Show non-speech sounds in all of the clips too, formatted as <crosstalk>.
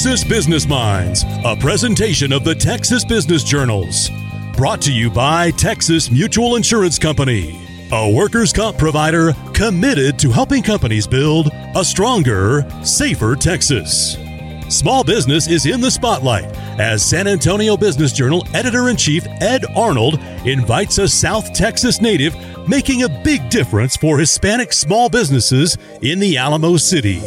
Texas Business Minds, a presentation of the Texas Business Journals. Brought to you by Texas Mutual Insurance Company, a workers' comp provider committed to helping companies build a stronger, safer Texas. Small business is in the spotlight as San Antonio Business Journal editor in chief Ed Arnold invites a South Texas native making a big difference for Hispanic small businesses in the Alamo City.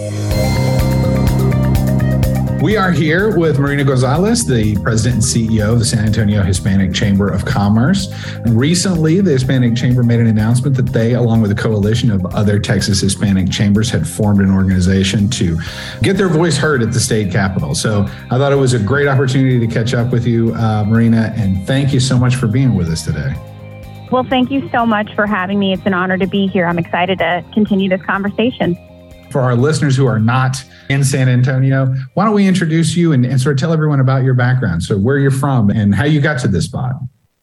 We are here with Marina Gonzalez, the president and CEO of the San Antonio Hispanic Chamber of Commerce. Recently, the Hispanic Chamber made an announcement that they, along with a coalition of other Texas Hispanic chambers, had formed an organization to get their voice heard at the state capitol. So I thought it was a great opportunity to catch up with you, uh, Marina, and thank you so much for being with us today. Well, thank you so much for having me. It's an honor to be here. I'm excited to continue this conversation for our listeners who are not in San Antonio, why don't we introduce you and, and sort of tell everyone about your background? So, where you're from and how you got to this spot.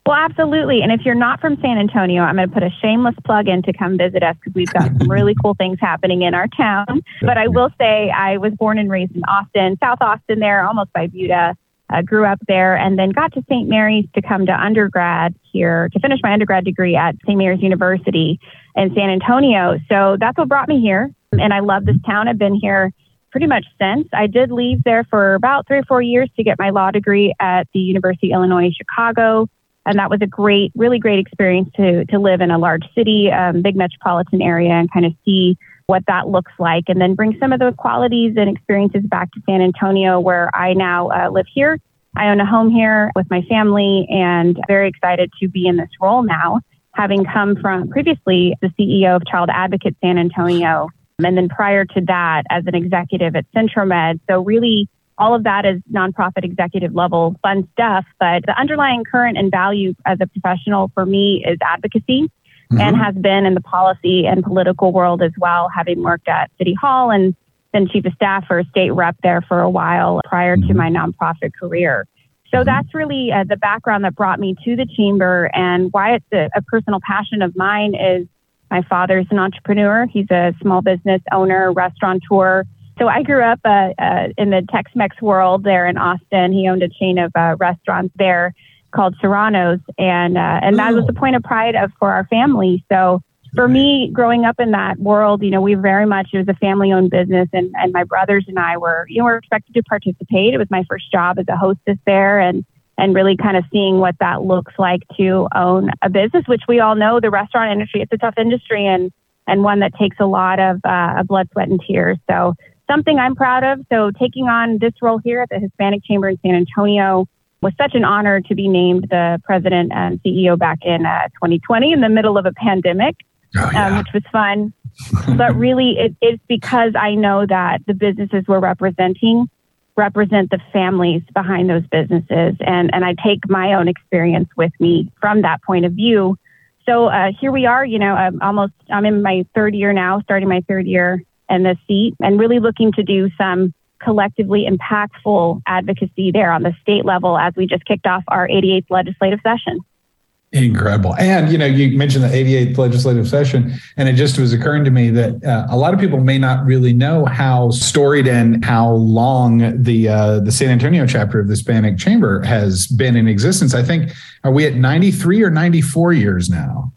Well, absolutely. And if you're not from San Antonio, I'm going to put a shameless plug in to come visit us because we've got some <laughs> really cool things happening in our town. But I will say I was born and raised in Austin, South Austin, there, almost by Buda. Uh, grew up there and then got to St. Mary's to come to undergrad here to finish my undergrad degree at St. Mary's University in San Antonio. So that's what brought me here. And I love this town. I've been here pretty much since. I did leave there for about three or four years to get my law degree at the University of Illinois Chicago. And that was a great, really great experience to, to live in a large city, um, big metropolitan area, and kind of see what that looks like, and then bring some of those qualities and experiences back to San Antonio, where I now uh, live here. I own a home here with my family, and very excited to be in this role now, having come from previously the CEO of Child Advocate San Antonio and then prior to that, as an executive at Centromed. So, really, all of that is nonprofit executive level fun stuff. But the underlying current and value as a professional for me is advocacy mm-hmm. and has been in the policy and political world as well, having worked at City Hall and then chief of staff or state rep there for a while prior mm-hmm. to my nonprofit career. So that's really uh, the background that brought me to the chamber and why it's a, a personal passion of mine is my father's an entrepreneur. He's a small business owner, restaurateur. So I grew up uh, uh, in the Tex-Mex world there in Austin. He owned a chain of uh, restaurants there called Serrano's, and uh, and that was a point of pride of for our family. So for me, growing up in that world, you know, we very much it was a family-owned business, and and my brothers and I were you know were expected to participate. It was my first job as a hostess there, and and really kind of seeing what that looks like to own a business, which we all know the restaurant industry, it's a tough industry and, and one that takes a lot of uh, blood, sweat, and tears. So something I'm proud of. So taking on this role here at the Hispanic Chamber in San Antonio was such an honor to be named the president and CEO back in uh, 2020 in the middle of a pandemic, oh, yeah. um, which was fun. but really, it, it's because I know that the businesses we're representing represent the families behind those businesses. And, and I take my own experience with me from that point of view. So uh, here we are, you know, I'm almost, I'm in my third year now, starting my third year in the seat, and really looking to do some collectively impactful advocacy there on the state level as we just kicked off our 88th legislative session. Incredible. And, you know, you mentioned the 88th legislative session, and it just was occurring to me that uh, a lot of people may not really know how storied and how long the uh, the San Antonio chapter of the Hispanic Chamber has been in existence. I think, are we at 93 or 94 years now?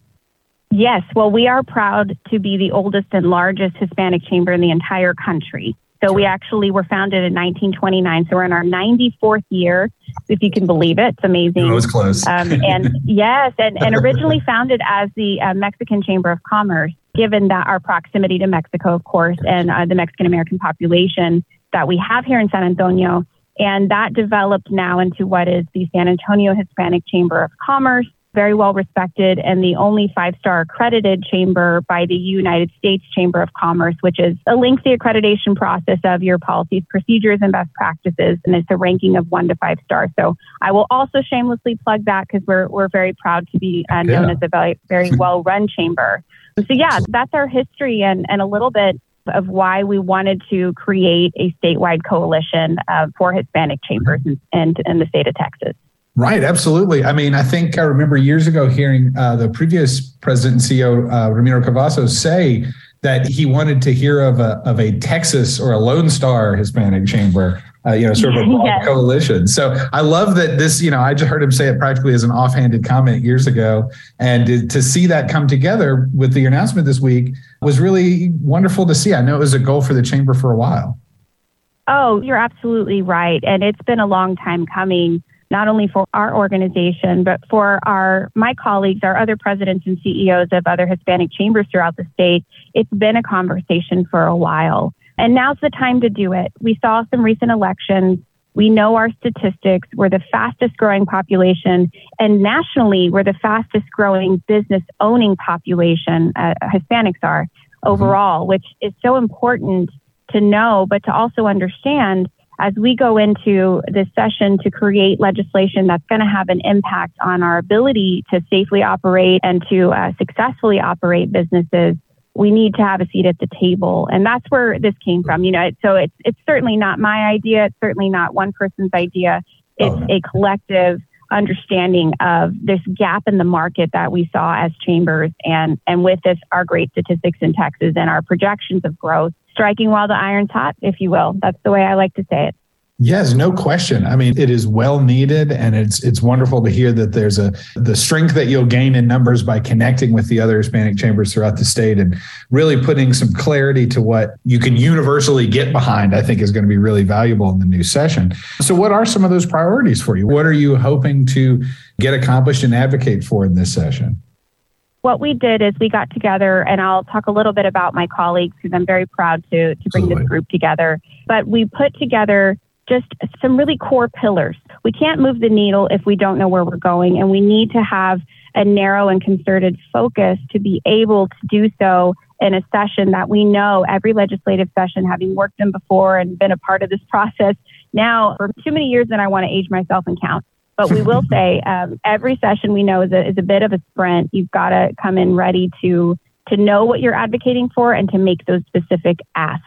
Yes. Well, we are proud to be the oldest and largest Hispanic chamber in the entire country. So we actually were founded in 1929. So we're in our 94th year, if you can believe it. It's amazing. It was close. Um, and <laughs> yes, and, and <laughs> originally founded as the uh, Mexican Chamber of Commerce, given that our proximity to Mexico, of course, and uh, the Mexican American population that we have here in San Antonio. And that developed now into what is the San Antonio Hispanic Chamber of Commerce very well respected and the only five star accredited chamber by the United States Chamber of Commerce, which is a lengthy accreditation process of your policies, procedures, and best practices. And it's a ranking of one to five stars. So I will also shamelessly plug that because we're, we're very proud to be uh, known yeah. as a very, very <laughs> well run chamber. So, yeah, that's our history and, and a little bit of why we wanted to create a statewide coalition uh, for Hispanic chambers in, in, in the state of Texas. Right, absolutely. I mean, I think I remember years ago hearing uh, the previous president and CEO, uh, Ramiro Cavazos, say that he wanted to hear of a, of a Texas or a Lone Star Hispanic chamber. uh, you know, sort of a broad <laughs> yes. coalition. So I love that this, you know, I just heard him say it practically as an offhanded comment years ago. And to, to see that come together with the announcement this week was really wonderful to see. I know it was a goal for the chamber for a while. Oh, you're absolutely right. And it's been a long time coming, not only for our organization, but for our my colleagues, our other presidents and CEOs of other Hispanic chambers throughout the state. It's been a conversation for a while. And now's the time to do it. We saw some recent elections. We know our statistics. We're the fastest growing population, and nationally, we're the fastest growing business owning population, uh, Hispanics are mm-hmm. overall, mm-hmm. which is so important to know, but to also understand as we go into this session to create legislation that's going to have an impact on our ability to safely operate and to uh, successfully operate businesses, we need to have a seat at the table. And that's where this came from. You know, so it's, it's certainly not my idea. It's certainly not one person's idea. It's oh. a collective understanding of this gap in the market that we saw as chambers and, and with this, our great statistics in Texas and our projections of growth striking while the iron's hot, if you will. That's the way I like to say it. Yes, no question. I mean, it is well needed, and it's it's wonderful to hear that there's a the strength that you'll gain in numbers by connecting with the other Hispanic chambers throughout the state, and really putting some clarity to what you can universally get behind. I think is going to be really valuable in the new session. So, what are some of those priorities for you? What are you hoping to get accomplished and advocate for in this session? What we did is we got together, and I'll talk a little bit about my colleagues because I'm very proud to, to bring Absolutely. this group together. But we put together just some really core pillars. We can't move the needle if we don't know where we're going, and we need to have a narrow and concerted focus to be able to do so in a session that we know every legislative session, having worked in before and been a part of this process now for too many years, and I want to age myself and count. But we will <laughs> say um, every session we know is a, is a bit of a sprint. You've got to come in ready to to know what you're advocating for and to make those specific asks.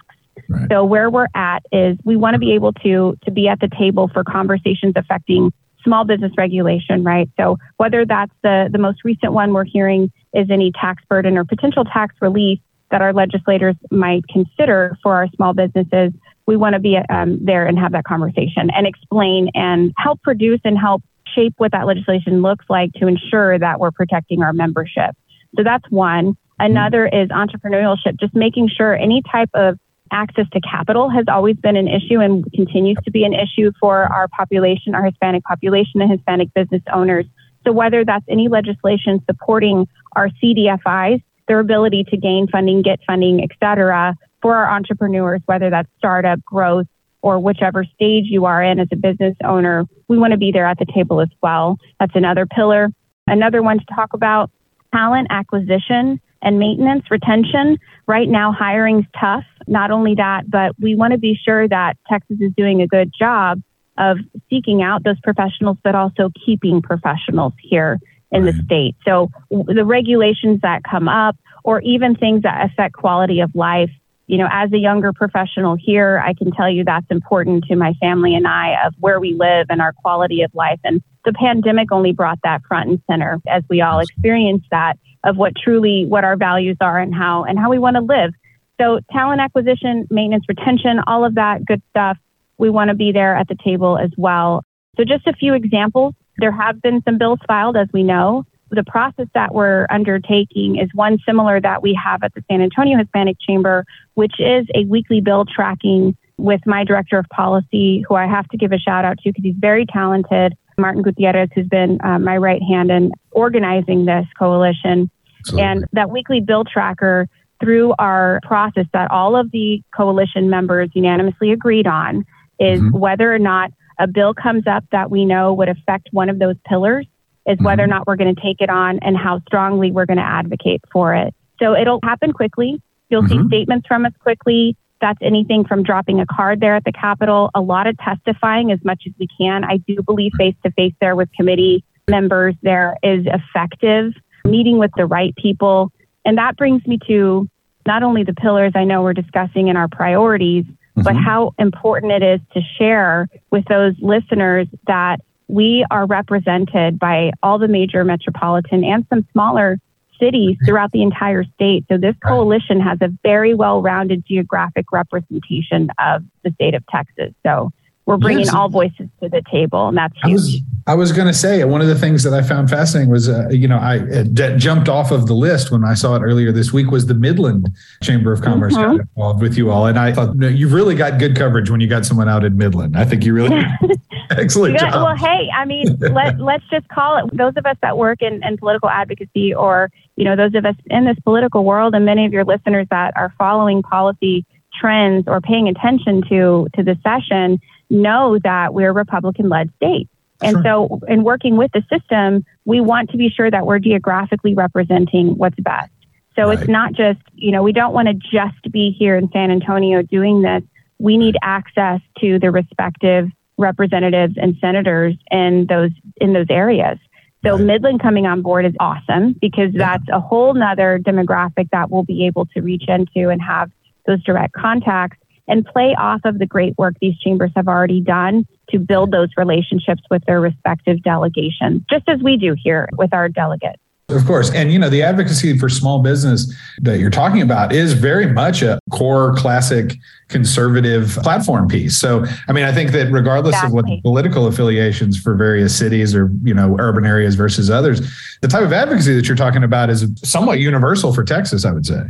Right. So where we're at is we want to be able to to be at the table for conversations affecting small business regulation, right? So whether that's the the most recent one we're hearing is any tax burden or potential tax relief that our legislators might consider for our small businesses, we want to be um, there and have that conversation and explain and help produce and help shape what that legislation looks like to ensure that we're protecting our membership. So that's one. Another is entrepreneurship, just making sure any type of access to capital has always been an issue and continues to be an issue for our population, our Hispanic population and Hispanic business owners. So whether that's any legislation supporting our CDFIs, their ability to gain funding, get funding, et cetera, for our entrepreneurs, whether that's startup growth or whichever stage you are in as a business owner, we want to be there at the table as well. That's another pillar. Another one to talk about talent acquisition and maintenance retention. Right now, hiring's tough. Not only that, but we want to be sure that Texas is doing a good job of seeking out those professionals, but also keeping professionals here in right. the state. So the regulations that come up, or even things that affect quality of life, you know, as a younger professional here, I can tell you that's important to my family and I of where we live and our quality of life. And the pandemic only brought that front and center as we all experienced that of what truly what our values are and how and how we want to live. So talent acquisition, maintenance, retention, all of that good stuff. We want to be there at the table as well. So just a few examples. There have been some bills filed, as we know the process that we're undertaking is one similar that we have at the San Antonio Hispanic Chamber, which is a weekly bill tracking with my director of policy, who I have to give a shout out to because he's very talented, Martin Gutierrez, who's been uh, my right hand in organizing this coalition. Absolutely. And that weekly bill tracker through our process that all of the coalition members unanimously agreed on is mm-hmm. whether or not a bill comes up that we know would affect one of those pillars is whether or mm-hmm. not we're going to take it on and how strongly we're going to advocate for it. So it'll happen quickly. You'll mm-hmm. see statements from us quickly. That's anything from dropping a card there at the Capitol, a lot of testifying as much as we can. I do believe face to face there with committee members there is effective, meeting with the right people. And that brings me to not only the pillars I know we're discussing in our priorities, mm-hmm. but how important it is to share with those listeners that we are represented by all the major metropolitan and some smaller cities throughout the entire state. So this coalition has a very well-rounded geographic representation of the state of Texas. So we're bringing yes. all voices to the table, and that's huge. I was, I was going to say one of the things that I found fascinating was, uh, you know, I d- jumped off of the list when I saw it earlier this week was the Midland Chamber of Commerce mm-hmm. got involved with you all, and I thought no, you've really got good coverage when you got someone out in Midland. I think you really <laughs> <laughs> excellent got, job. Well, hey, I mean, let <laughs> let's just call it. Those of us that work in, in political advocacy, or you know, those of us in this political world, and many of your listeners that are following policy trends or paying attention to to the session know that we're a Republican led state. And so, in working with the system, we want to be sure that we're geographically representing what's best. So, right. it's not just, you know, we don't want to just be here in San Antonio doing this. We need access to the respective representatives and senators in those in those areas. So right. Midland coming on board is awesome because that's a whole nother demographic that we'll be able to reach into and have those direct contacts and play off of the great work these chambers have already done to build those relationships with their respective delegations, just as we do here with our delegates. Of course. And, you know, the advocacy for small business that you're talking about is very much a core classic conservative platform piece. So, I mean, I think that regardless exactly. of what the political affiliations for various cities or, you know, urban areas versus others, the type of advocacy that you're talking about is somewhat universal for Texas, I would say.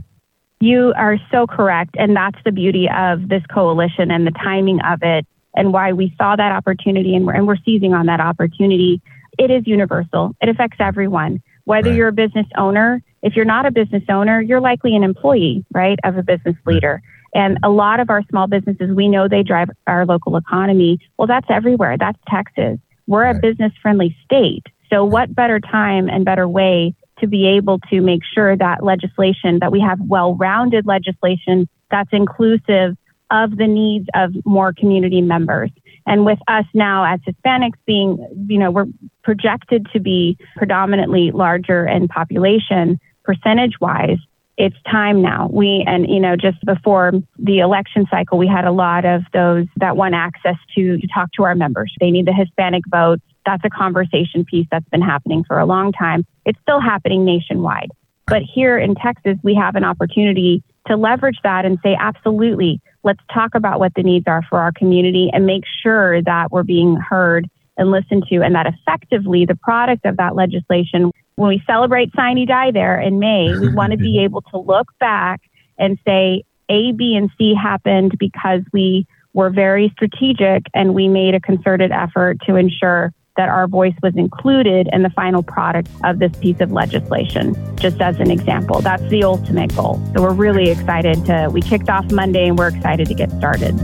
You are so correct. And that's the beauty of this coalition and the timing of it and why we saw that opportunity and we're, and we're seizing on that opportunity. It is universal, it affects everyone. Whether right. you're a business owner, if you're not a business owner, you're likely an employee, right, of a business leader. And a lot of our small businesses, we know they drive our local economy. Well, that's everywhere. That's Texas. We're right. a business friendly state. So, what better time and better way to be able to make sure that legislation, that we have well rounded legislation that's inclusive of the needs of more community members. And with us now as Hispanics being, you know, we're projected to be predominantly larger in population percentage wise. It's time now. We, and, you know, just before the election cycle, we had a lot of those that want access to, to talk to our members. They need the Hispanic vote that's a conversation piece that's been happening for a long time. It's still happening nationwide. But here in Texas, we have an opportunity to leverage that and say, absolutely, let's talk about what the needs are for our community and make sure that we're being heard and listened to, and that effectively the product of that legislation, when we celebrate Sine Die there in May, we <laughs> want to be able to look back and say A, B, and C happened because we were very strategic and we made a concerted effort to ensure that our voice was included in the final product of this piece of legislation, just as an example. That's the ultimate goal. So we're really excited to, we kicked off Monday and we're excited to get started.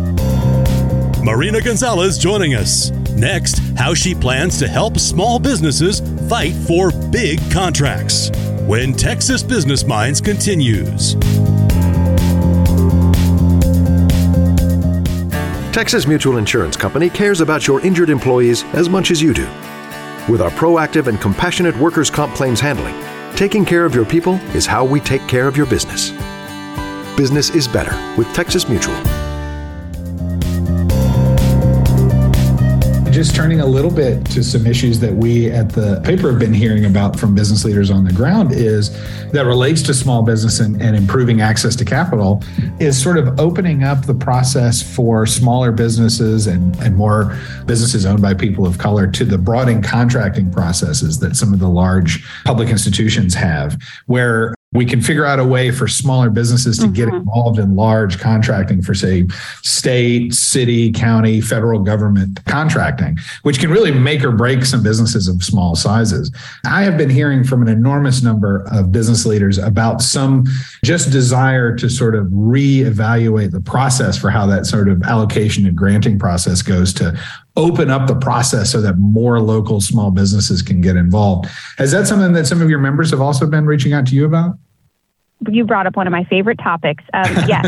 Marina Gonzalez joining us. Next, how she plans to help small businesses fight for big contracts. When Texas Business Minds continues. Texas Mutual Insurance Company cares about your injured employees as much as you do. With our proactive and compassionate workers' comp claims handling, taking care of your people is how we take care of your business. Business is better with Texas Mutual. Just turning a little bit to some issues that we at the paper have been hearing about from business leaders on the ground is that relates to small business and, and improving access to capital is sort of opening up the process for smaller businesses and, and more businesses owned by people of color to the broadening contracting processes that some of the large public institutions have, where we can figure out a way for smaller businesses to mm-hmm. get involved in large contracting for say state city county federal government contracting which can really make or break some businesses of small sizes i have been hearing from an enormous number of business leaders about some just desire to sort of reevaluate the process for how that sort of allocation and granting process goes to open up the process so that more local small businesses can get involved. Is that something that some of your members have also been reaching out to you about? You brought up one of my favorite topics. Um, <laughs> yes,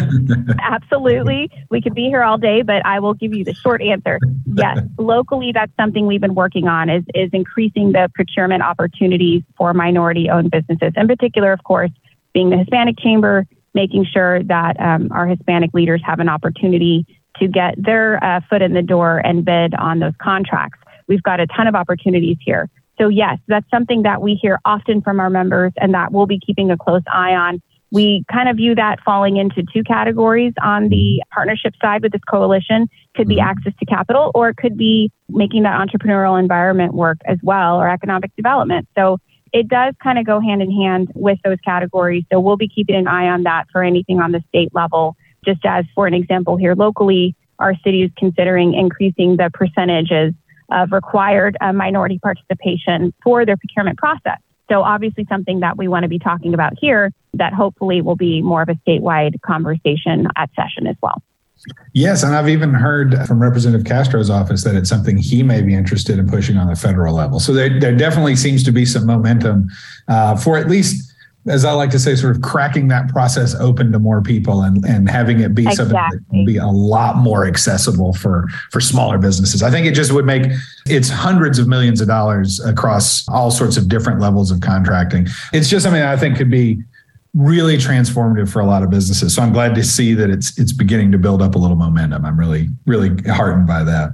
absolutely. We could be here all day, but I will give you the short answer. Yes, locally, that's something we've been working on is is increasing the procurement opportunities for minority-owned businesses. In particular, of course, being the Hispanic Chamber, making sure that um, our Hispanic leaders have an opportunity to get their uh, foot in the door and bid on those contracts. We've got a ton of opportunities here. So, yes, that's something that we hear often from our members and that we'll be keeping a close eye on we kind of view that falling into two categories on the partnership side with this coalition could be mm-hmm. access to capital or it could be making that entrepreneurial environment work as well or economic development. So it does kind of go hand in hand with those categories. So we'll be keeping an eye on that for anything on the state level. Just as for an example here locally, our city is considering increasing the percentages of required uh, minority participation for their procurement process. So obviously something that we want to be talking about here that hopefully will be more of a statewide conversation at session as well. Yes, and I've even heard from Representative Castro's office that it's something he may be interested in pushing on the federal level. So there, there definitely seems to be some momentum uh, for at least as I like to say, sort of cracking that process open to more people and, and having it be exactly. something that can be a lot more accessible for for smaller businesses. I think it just would make it's hundreds of millions of dollars across all sorts of different levels of contracting. It's just something I think could be really transformative for a lot of businesses. So I'm glad to see that it's it's beginning to build up a little momentum. I'm really really heartened by that.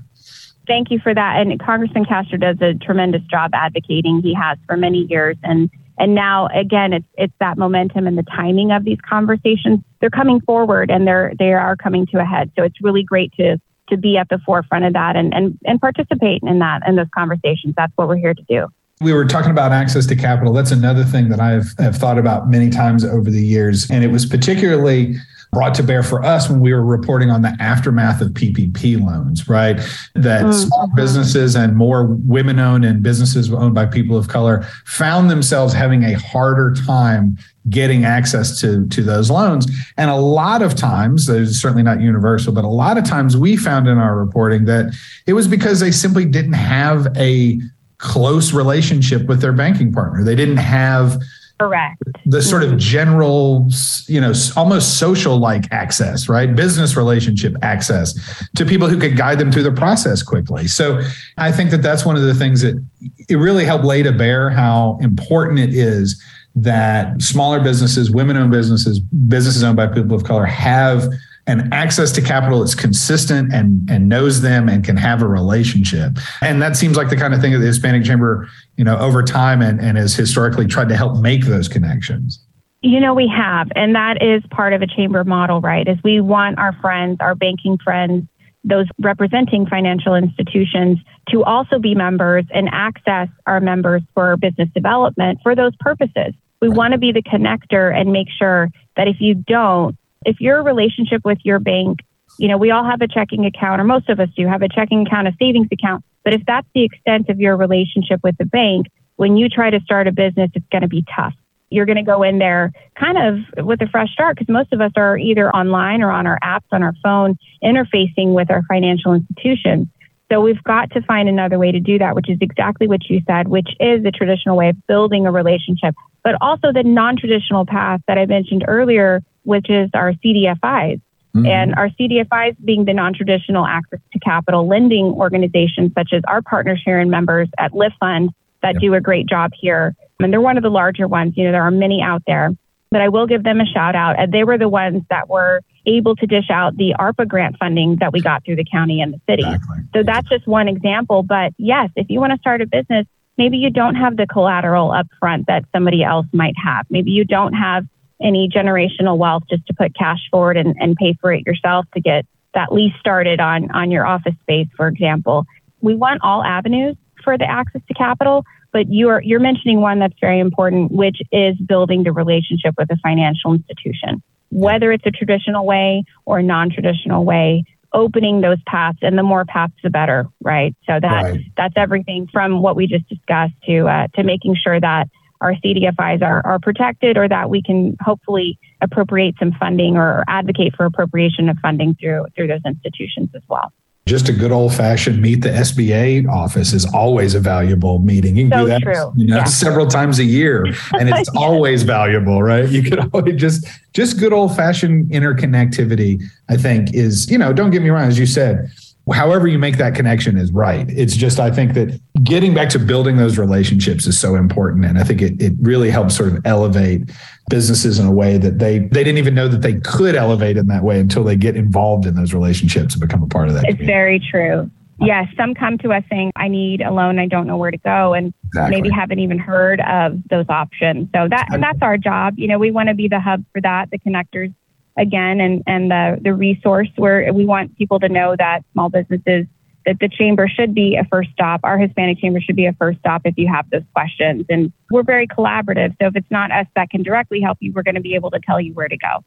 Thank you for that. And Congressman Castro does a tremendous job advocating. He has for many years and and now again, it's it's that momentum and the timing of these conversations. They're coming forward and they're they are coming to a head. So it's really great to to be at the forefront of that and and, and participate in that in those conversations. That's what we're here to do. We were talking about access to capital. That's another thing that I've have thought about many times over the years. And it was particularly brought to bear for us when we were reporting on the aftermath of PPP loans, right? That mm-hmm. small businesses and more women owned and businesses owned by people of color found themselves having a harder time getting access to to those loans and a lot of times there's certainly not universal but a lot of times we found in our reporting that it was because they simply didn't have a close relationship with their banking partner they didn't have Correct. The sort of mm-hmm. general, you know, almost social like access, right? Business relationship access to people who could guide them through the process quickly. So I think that that's one of the things that it really helped lay to bear how important it is that smaller businesses, women owned businesses, businesses owned by people of color have and access to capital is consistent and and knows them and can have a relationship. And that seems like the kind of thing that the Hispanic Chamber, you know, over time and, and has historically tried to help make those connections. You know, we have, and that is part of a chamber model, right? Is we want our friends, our banking friends, those representing financial institutions to also be members and access our members for business development for those purposes. We want to be the connector and make sure that if you don't, if your relationship with your bank, you know, we all have a checking account, or most of us do have a checking account, a savings account. But if that's the extent of your relationship with the bank, when you try to start a business, it's going to be tough. You're going to go in there kind of with a fresh start because most of us are either online or on our apps on our phone interfacing with our financial institutions. So we've got to find another way to do that, which is exactly what you said, which is the traditional way of building a relationship, but also the non traditional path that I mentioned earlier which is our CDFIs. Mm-hmm. And our CDFIs being the non traditional access to capital lending organizations, such as our partners here and members at Lift Fund that yep. do a great job here. And they're one of the larger ones. You know, there are many out there, but I will give them a shout out. And they were the ones that were able to dish out the ARPA grant funding that we got through the county and the city. Exactly. So that's just one example. But yes, if you want to start a business, maybe you don't have the collateral up front that somebody else might have. Maybe you don't have any generational wealth just to put cash forward and, and pay for it yourself to get that lease started on, on your office space, for example. We want all avenues for the access to capital, but you're, you're mentioning one that's very important, which is building the relationship with a financial institution, whether it's a traditional way or a non-traditional way, opening those paths and the more paths the better, right? So that, right. that's everything from what we just discussed to, uh, to making sure that our CDFIs are, are protected or that we can hopefully appropriate some funding or advocate for appropriation of funding through through those institutions as well. Just a good old fashioned meet the SBA office is always a valuable meeting. You can so do that true. you know, yeah. several times a year and it's <laughs> always valuable, right? You could always just just good old fashioned interconnectivity, I think is, you know, don't get me wrong, as you said, however you make that connection is right. It's just, I think that getting back to building those relationships is so important. And I think it, it really helps sort of elevate businesses in a way that they, they didn't even know that they could elevate in that way until they get involved in those relationships and become a part of that. It's community. very true. yes, some come to us saying, I need a loan, I don't know where to go, and Exactly. maybe haven't even heard of those options. So that and that's our job. You know, we want to be the hub for that, the connectors again, and and the the resource where we want people to know that small businesses that the chamber should be a first stop. Our Hispanic chamber should be a first stop if you have those questions. And we're very collaborative. So if it's not us that can directly help you, we're going to be able to tell you where to go.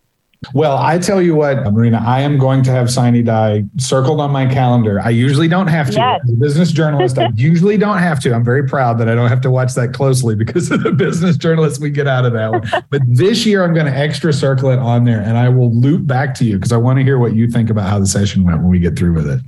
Well, I tell you what, Marina, I am going to have Sine Die circled on my calendar. I usually don't have to. Yes. As a business journalist, I <laughs> usually don't have to. I'm very proud that I don't have to watch that closely because of the business journalists we get out of that one. <laughs> But this year, I'm going to extra circle it on there and I will loop back to you because I want to hear what you think about how the session went when we get through with it.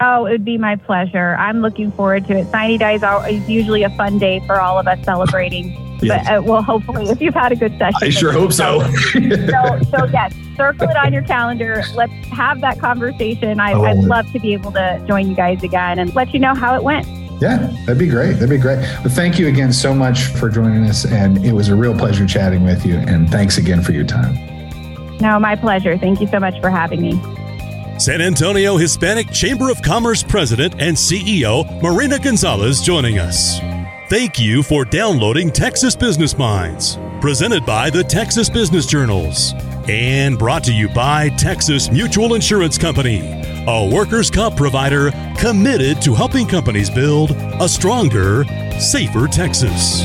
Oh, it would be my pleasure. I'm looking forward to it. Sine Die is is usually a fun day for all of us celebrating. Yes. But uh, well, hopefully, if <laughs> you've had a good session, I sure hope so. <laughs> so, so yes, circle it on your calendar. Let's have that conversation. I, I love I'd it. love to be able to join you guys again and let you know how it went. Yeah, that'd be great. That'd be great. Well, thank you again so much for joining us. And it was a real pleasure chatting with you. And thanks again for your time. No, my pleasure. Thank you so much for having me. San Antonio Hispanic Chamber of Commerce President and CEO Marina Gonzalez joining us. Thank you for downloading Texas Business Minds, presented by the Texas Business Journals, and brought to you by Texas Mutual Insurance Company, a workers' comp provider committed to helping companies build a stronger, safer Texas.